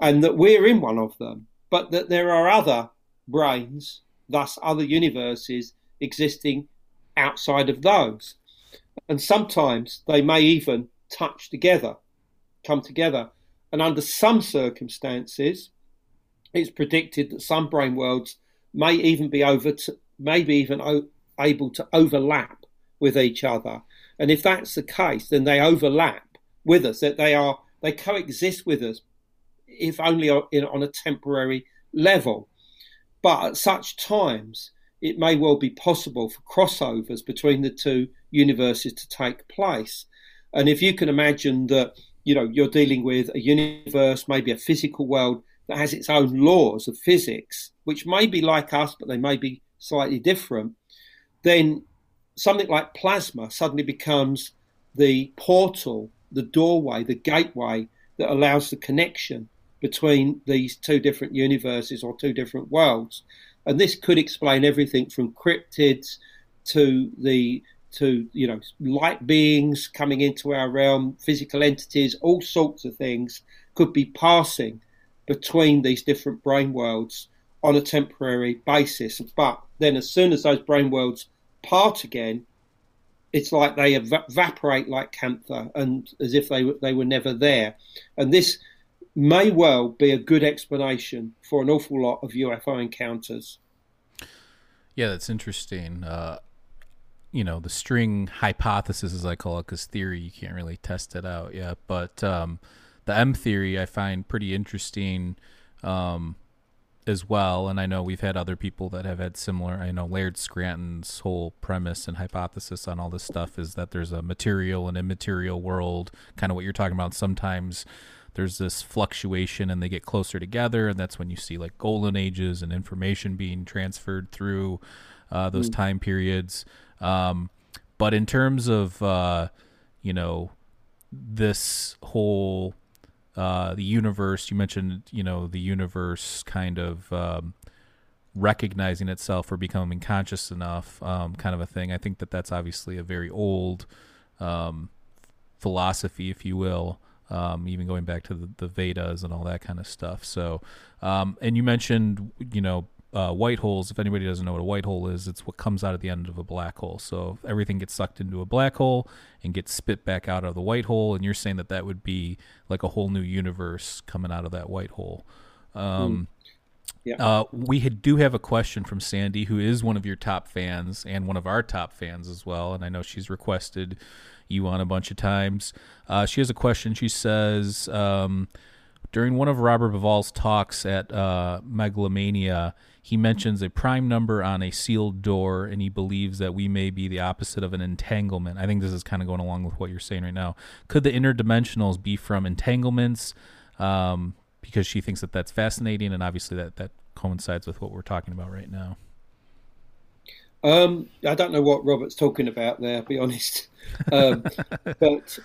S2: and that we're in one of them, but that there are other branes, thus other universes existing outside of those. And sometimes they may even touch together, come together. And under some circumstances, it's predicted that some brane worlds may even be over to, maybe even o- able to overlap with each other. And if that's the case, then they overlap with us, that they are they coexist with us, if only on, on a temporary level. But at such times, it may well be possible for crossovers between the two universes to take place. And if you can imagine that, you know, you're dealing with a universe, maybe a physical world that has its own laws of physics, which may be like us, but they may be slightly different, then something like plasma suddenly becomes the portal, the doorway, the gateway that allows the connection between these two different universes or two different worlds. And this could explain everything from cryptids to the to you know light beings coming into our realm, physical entities, all sorts of things could be passing between these different brane worlds on a temporary basis. But then, as soon as those brane worlds part again, it's like they ev- evaporate like camphor, and as if they they were never there. And this may well be a good explanation for an awful lot of UFO encounters.
S1: Yeah, that's interesting. Uh, you know, the string hypothesis, as I call it, because theory you can't really test it out yet. But um, the M theory I find pretty interesting um, as well. And I know we've had other people that have had similar. I know Laird Scranton's whole premise and hypothesis on all this stuff is that there's a material and immaterial world, kind of what you're talking about. Sometimes there's this fluctuation and they get closer together and that's when you see like golden ages and information being transferred through uh, those mm. time periods um, but in terms of uh, you know this whole uh, the universe you mentioned you know the universe kind of um, recognizing itself or becoming conscious enough um, kind of a thing i think that that's obviously a very old um, philosophy if you will um, even going back to the, the, Vedas and all that kind of stuff. So, um, and you mentioned, you know, uh, white holes. If anybody doesn't know what a white hole is, it's what comes out of the end of a black hole. So everything gets sucked into a black hole and gets spit back out of the white hole. And you're saying that that would be like a whole new universe coming out of that white hole. Um, yeah. Uh, we had, do have a question from Sandy, who is one of your top fans and one of our top fans as well. And I know she's requested you on a bunch of times. Uh, she has a question. She says um, during one of Robert Bauval's talks at uh, Megalithomania, he mentions a prime number on a sealed door, and he believes that we may be the opposite of an entanglement. I think this is kind of going along with what you're saying right now. Could the interdimensionals be from entanglements? Um, because she thinks that that's fascinating, and obviously that that coincides with what we're talking about right now.
S2: Um, I don't know what Robert's talking about there, to be honest. Um, but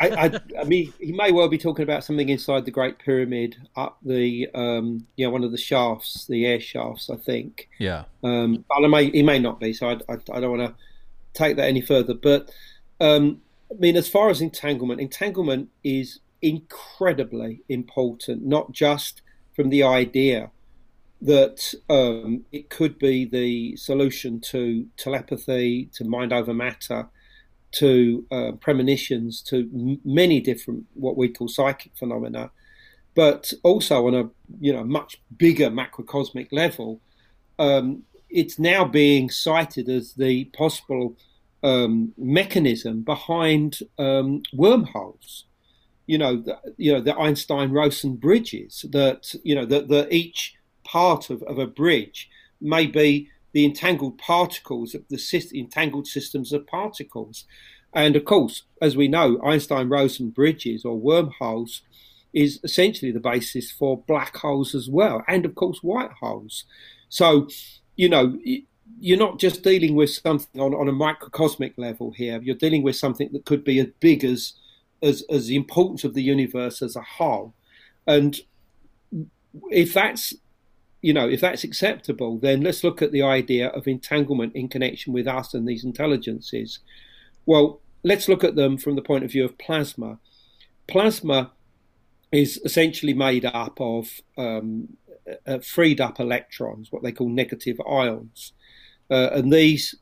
S2: I, I, I, mean, he may well be talking about something inside the Great Pyramid, up the, um, you know, one of the shafts, the air shafts, I think.
S1: Yeah.
S2: Um, but I may, he may not be, so I, I, I don't want to take that any further. But um, I mean, as far as entanglement, entanglement is incredibly important, not just from the idea that um, it could be the solution to telepathy, to mind over matter, to uh, premonitions, to m- many different what we call psychic phenomena, but also on a you know much bigger macrocosmic level. Um, it's now being cited as the possible um, mechanism behind um, wormholes. You know, the, you know the Einstein-Rosen bridges that you know that each part of, of a bridge may be the entangled particles of the entangled systems of particles. And of course, as we know, Einstein Rosen bridges or wormholes is essentially the basis for black holes as well, and of course, white holes. So, you know, you're not just dealing with something on, on a microcosmic level here, you're dealing with something that could be as big as, as, as the importance of the universe as a whole. And if that's you know, if that's acceptable, then let's look at the idea of entanglement in connection with us and these intelligences. Well, let's look at them from the point of view of plasma. Plasma is essentially made up of um, uh, freed up electrons, what they call negative ions. Uh, and these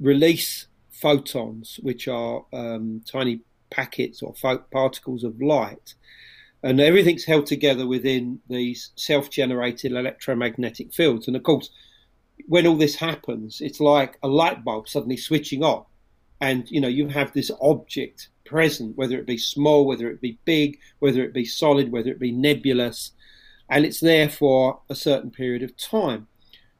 S2: release photons, which are um, tiny packets or particles of light and everything's held together within these self-generated electromagnetic fields. And of course, when all this happens, it's like a light bulb suddenly switching on, and you know you have this object present, whether it be small, whether it be big, whether it be solid, whether it be nebulous, and it's there for a certain period of time.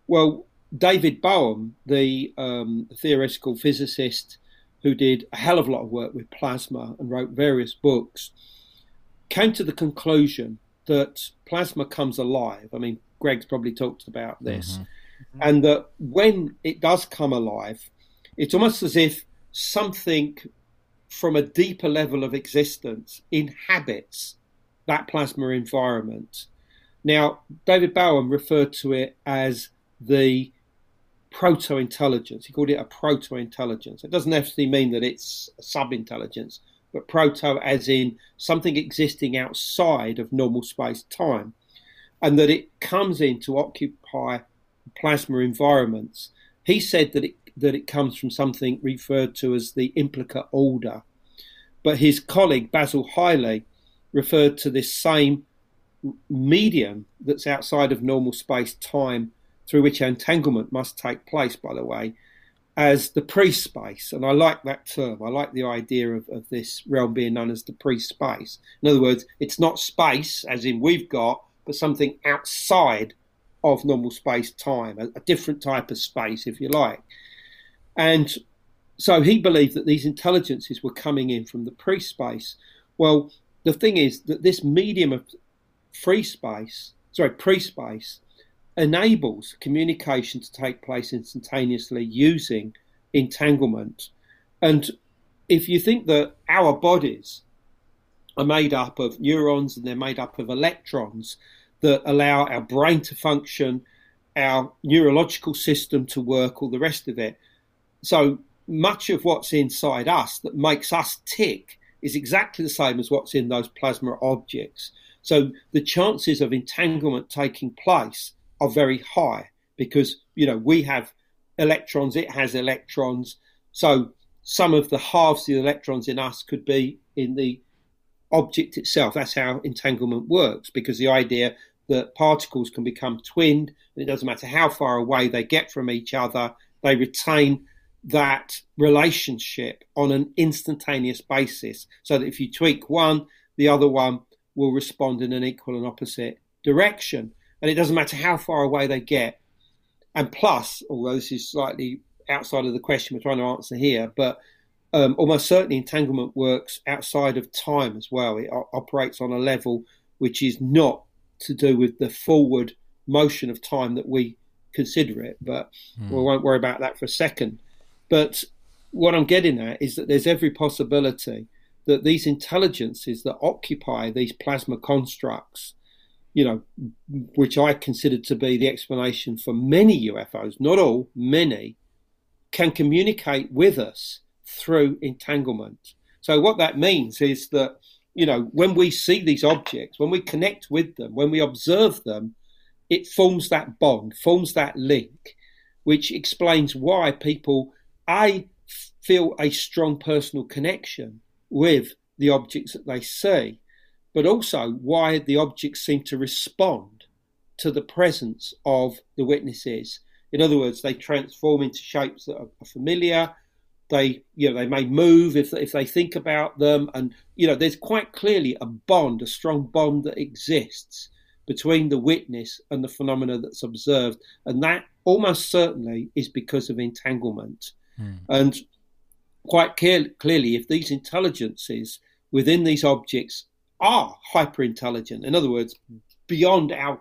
S2: Well, David Bohm, the um, theoretical physicist who did a hell of a lot of work with plasma and wrote various books, came to the conclusion that plasma comes alive. I mean, Greg's probably talked about this, mm-hmm. and that when it does come alive, it's almost as if something from a deeper level of existence inhabits that plasma environment. Now, David Bohm referred to it as the proto intelligence. He called it a proto intelligence. It doesn't necessarily mean that it's a sub intelligence, but proto as in something existing outside of normal space time, and that it comes in to occupy plasma environments. He said that it that it comes from something referred to as the implicate order. But his colleague Basil Hiley referred to this same medium that's outside of normal space time through which entanglement must take place, by the way, as the pre space. And I like that term. I like the idea of, of this realm being known as the pre space. In other words, it's not space, as in we've got, but something outside of normal space time, a, a different type of space, if you like. And so he believed that these intelligences were coming in from the pre space. Well, the thing is that this medium of free space, sorry, pre space, enables communication to take place instantaneously using entanglement. And if you think that our bodies are made up of neurons and they're made up of electrons that allow our brain to function, our neurological system to work, all the rest of it, so much of what's inside us that makes us tick is exactly the same as what's in those plasma objects. So the chances of entanglement taking place are very high because you know we have electrons, it has electrons. So some of the halves of the electrons in us could be in the object itself. That's how entanglement works because the idea that particles can become twinned and it doesn't matter how far away they get from each other, they retain that relationship on an instantaneous basis so that if you tweak one, the other one will respond in an equal and opposite direction. And it doesn't matter how far away they get. And plus, although this is slightly outside of the question we're trying to answer here, but um, almost certainly entanglement works outside of time as well. It o- operates on a level which is not to do with the forward motion of time that we consider it. But mm. we won't worry about that for a second. But what I'm getting at is that there's every possibility that these intelligences that occupy these plasma constructs, you know, which I consider to be the explanation for many UFOs, not all, many, can communicate with us through entanglement. So what that means is that, you know, when we see these objects, when we connect with them, when we observe them, it forms that bond, forms that link, which explains why people I feel a strong personal connection with the objects that they see, but also why the objects seem to respond to the presence of the witnesses. In other words, they transform into shapes that are familiar. They, you know, they may move if if they think about them, and you know, there's quite clearly a bond, a strong bond that exists between the witness and the phenomena that's observed, and that almost certainly is because of entanglement. Mm. And quite clear, clearly, if these intelligences within these objects are hyper intelligent, in other words, beyond our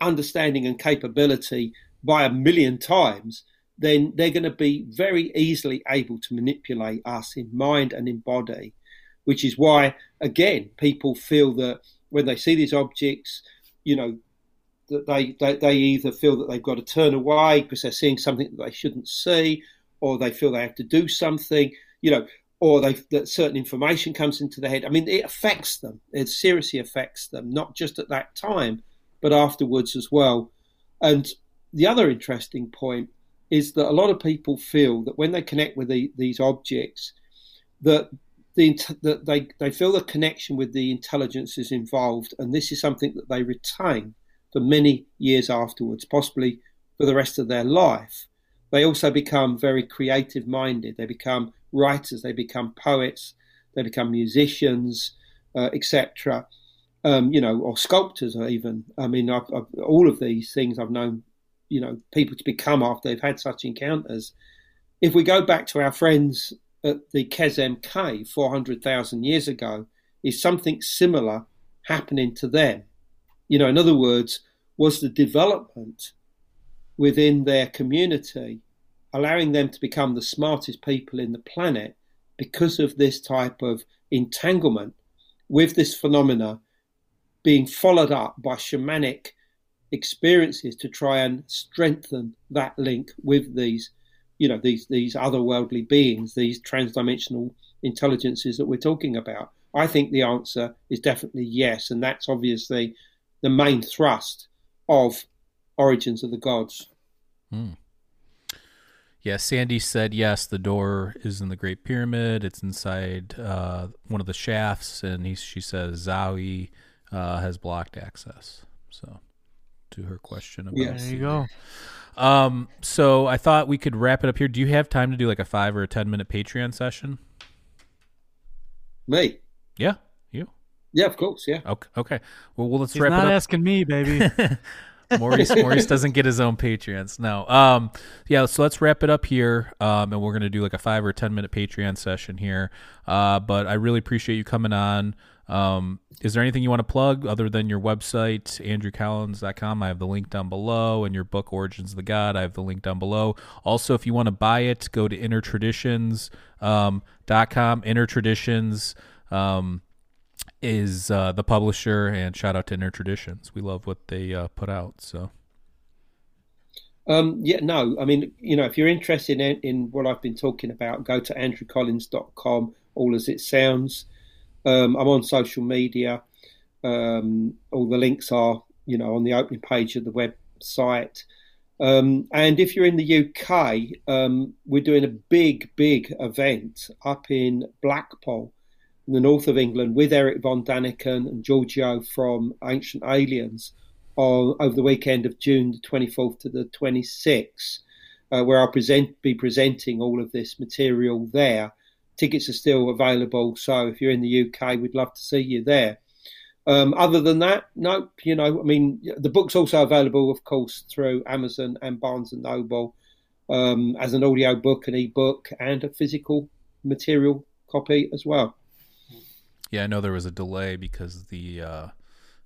S2: understanding and capability by a million times, then they're going to be very easily able to manipulate us in mind and in body, which is why, again, people feel that when they see these objects, you know, that they, they, they either feel that they've got to turn away because they're seeing something that they shouldn't see, or they feel they have to do something, you know, or that certain information comes into their head. I mean, it affects them. It seriously affects them, not just at that time, but afterwards as well. And the other interesting point is that a lot of people feel that when they connect with the, these objects, that the, that they they feel the connection with the intelligences involved, and this is something that they retain for many years afterwards, possibly for the rest of their life they also become very creative minded. They become writers, they become poets, they become musicians, uh, etc. Um, you know, or sculptors, or even. I mean, I've, I've, all of these things I've known, you know, people to become after they've had such encounters. If we go back to our friends at the Qesem Cave 400,000 years ago, is something similar happening to them? You know, in other words, was the development within their community allowing them to become the smartest people in the planet because of this type of entanglement with this phenomena being followed up by shamanic experiences to try and strengthen that link with these you know these these otherworldly beings these transdimensional intelligences that we're talking about i think the answer is definitely yes and that's obviously the main thrust of origins of the gods
S1: hmm. Yeah sandy said yes the door is in the great pyramid it's inside uh, one of the shafts and he, she says Zahi uh, has blocked access so to her question about
S3: yes. there you go
S1: um, so I thought we could wrap it up here. Do you have time to do like a five or a ten minute Patreon session?
S2: Me?
S1: Yeah, you?
S2: Yeah, of course. Yeah.
S1: Okay. Okay. Well, well let's
S3: He's
S1: wrap
S3: not
S1: it up.
S3: asking me, baby.
S1: Maurice Maurice doesn't get his own Patreons. No. Um yeah, so let's wrap it up here. Um and we're gonna do like a five or ten minute Patreon session here. Uh but I really appreciate you coming on. Um, is there anything you want to plug other than your website, andrewcollins.com? I have the link down below, and your book, Origins of the God, I have the link down below. Also, if you want to buy it, go to innertraditions.com. Um, Inner Traditions um, is uh, the publisher, and shout out to Inner Traditions. We love what they uh, put out. So.
S2: Um, yeah, no, I mean, you know, if you're interested in, in what I've been talking about, go to andrewcollins.com, all as it sounds. Um, I'm on social media. Um, all the links are, you know, on the opening page of the website. Um, and if you're in the UK, um, we're doing a big, big event up in Blackpool, in the north of England, with Erich von Däniken and Giorgio from Ancient Aliens, on over the weekend of June the 24th to the 26th, uh, where I'll present, be presenting all of this material there. Tickets are still available, so if you're in the UK, we'd love to see you there. Um, other than that, nope. You know, I mean, the book's also available, of course, through Amazon and Barnes and Noble um, as an audio book, an e-book, and a physical material copy as well.
S1: Yeah, I know there was a delay because the uh,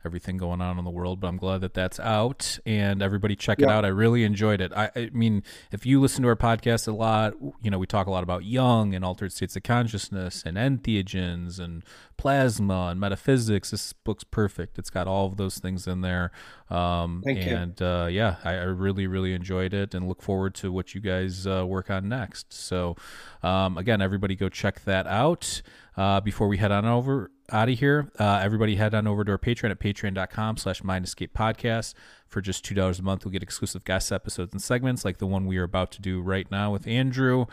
S1: everything going on in the world, but I'm glad that that's out and everybody check yeah. it out. I really enjoyed it. I, I, mean, if you listen to our podcast a lot, you know, we talk a lot about Jung and altered states of consciousness and entheogens and plasma and metaphysics. This book's perfect. It's got all of those things in there. Um,
S2: Thank
S1: and uh, yeah, I, I, really, really enjoyed it and look forward to what you guys uh, work on next. So, um, again, everybody go check that out. Uh, before we head on over out of here, uh, everybody head on over to our Patreon at patreon.com slash Mind Escape Podcast. For just $2 a month, we'll get exclusive guest episodes and segments like the one we are about to do right now with Andrew.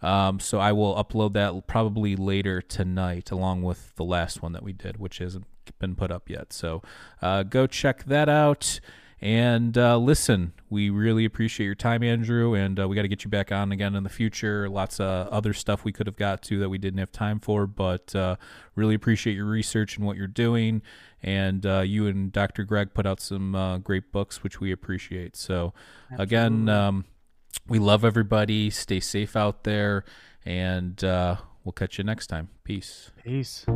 S1: Um, so I will upload that probably later tonight, along with the last one that we did, which hasn't been put up yet. So uh, go check that out. And uh, listen, we really appreciate your time, Andrew, and uh, we got to get you back on again in the future. Lots of other stuff we could have got to that we didn't have time for, but uh, really appreciate your research and what you're doing. And uh, you and Dr. Greg put out some uh, great books, which we appreciate. So, Absolutely. again, um, we love everybody. Stay safe out there, and uh, we'll catch you next time. Peace.
S3: Peace.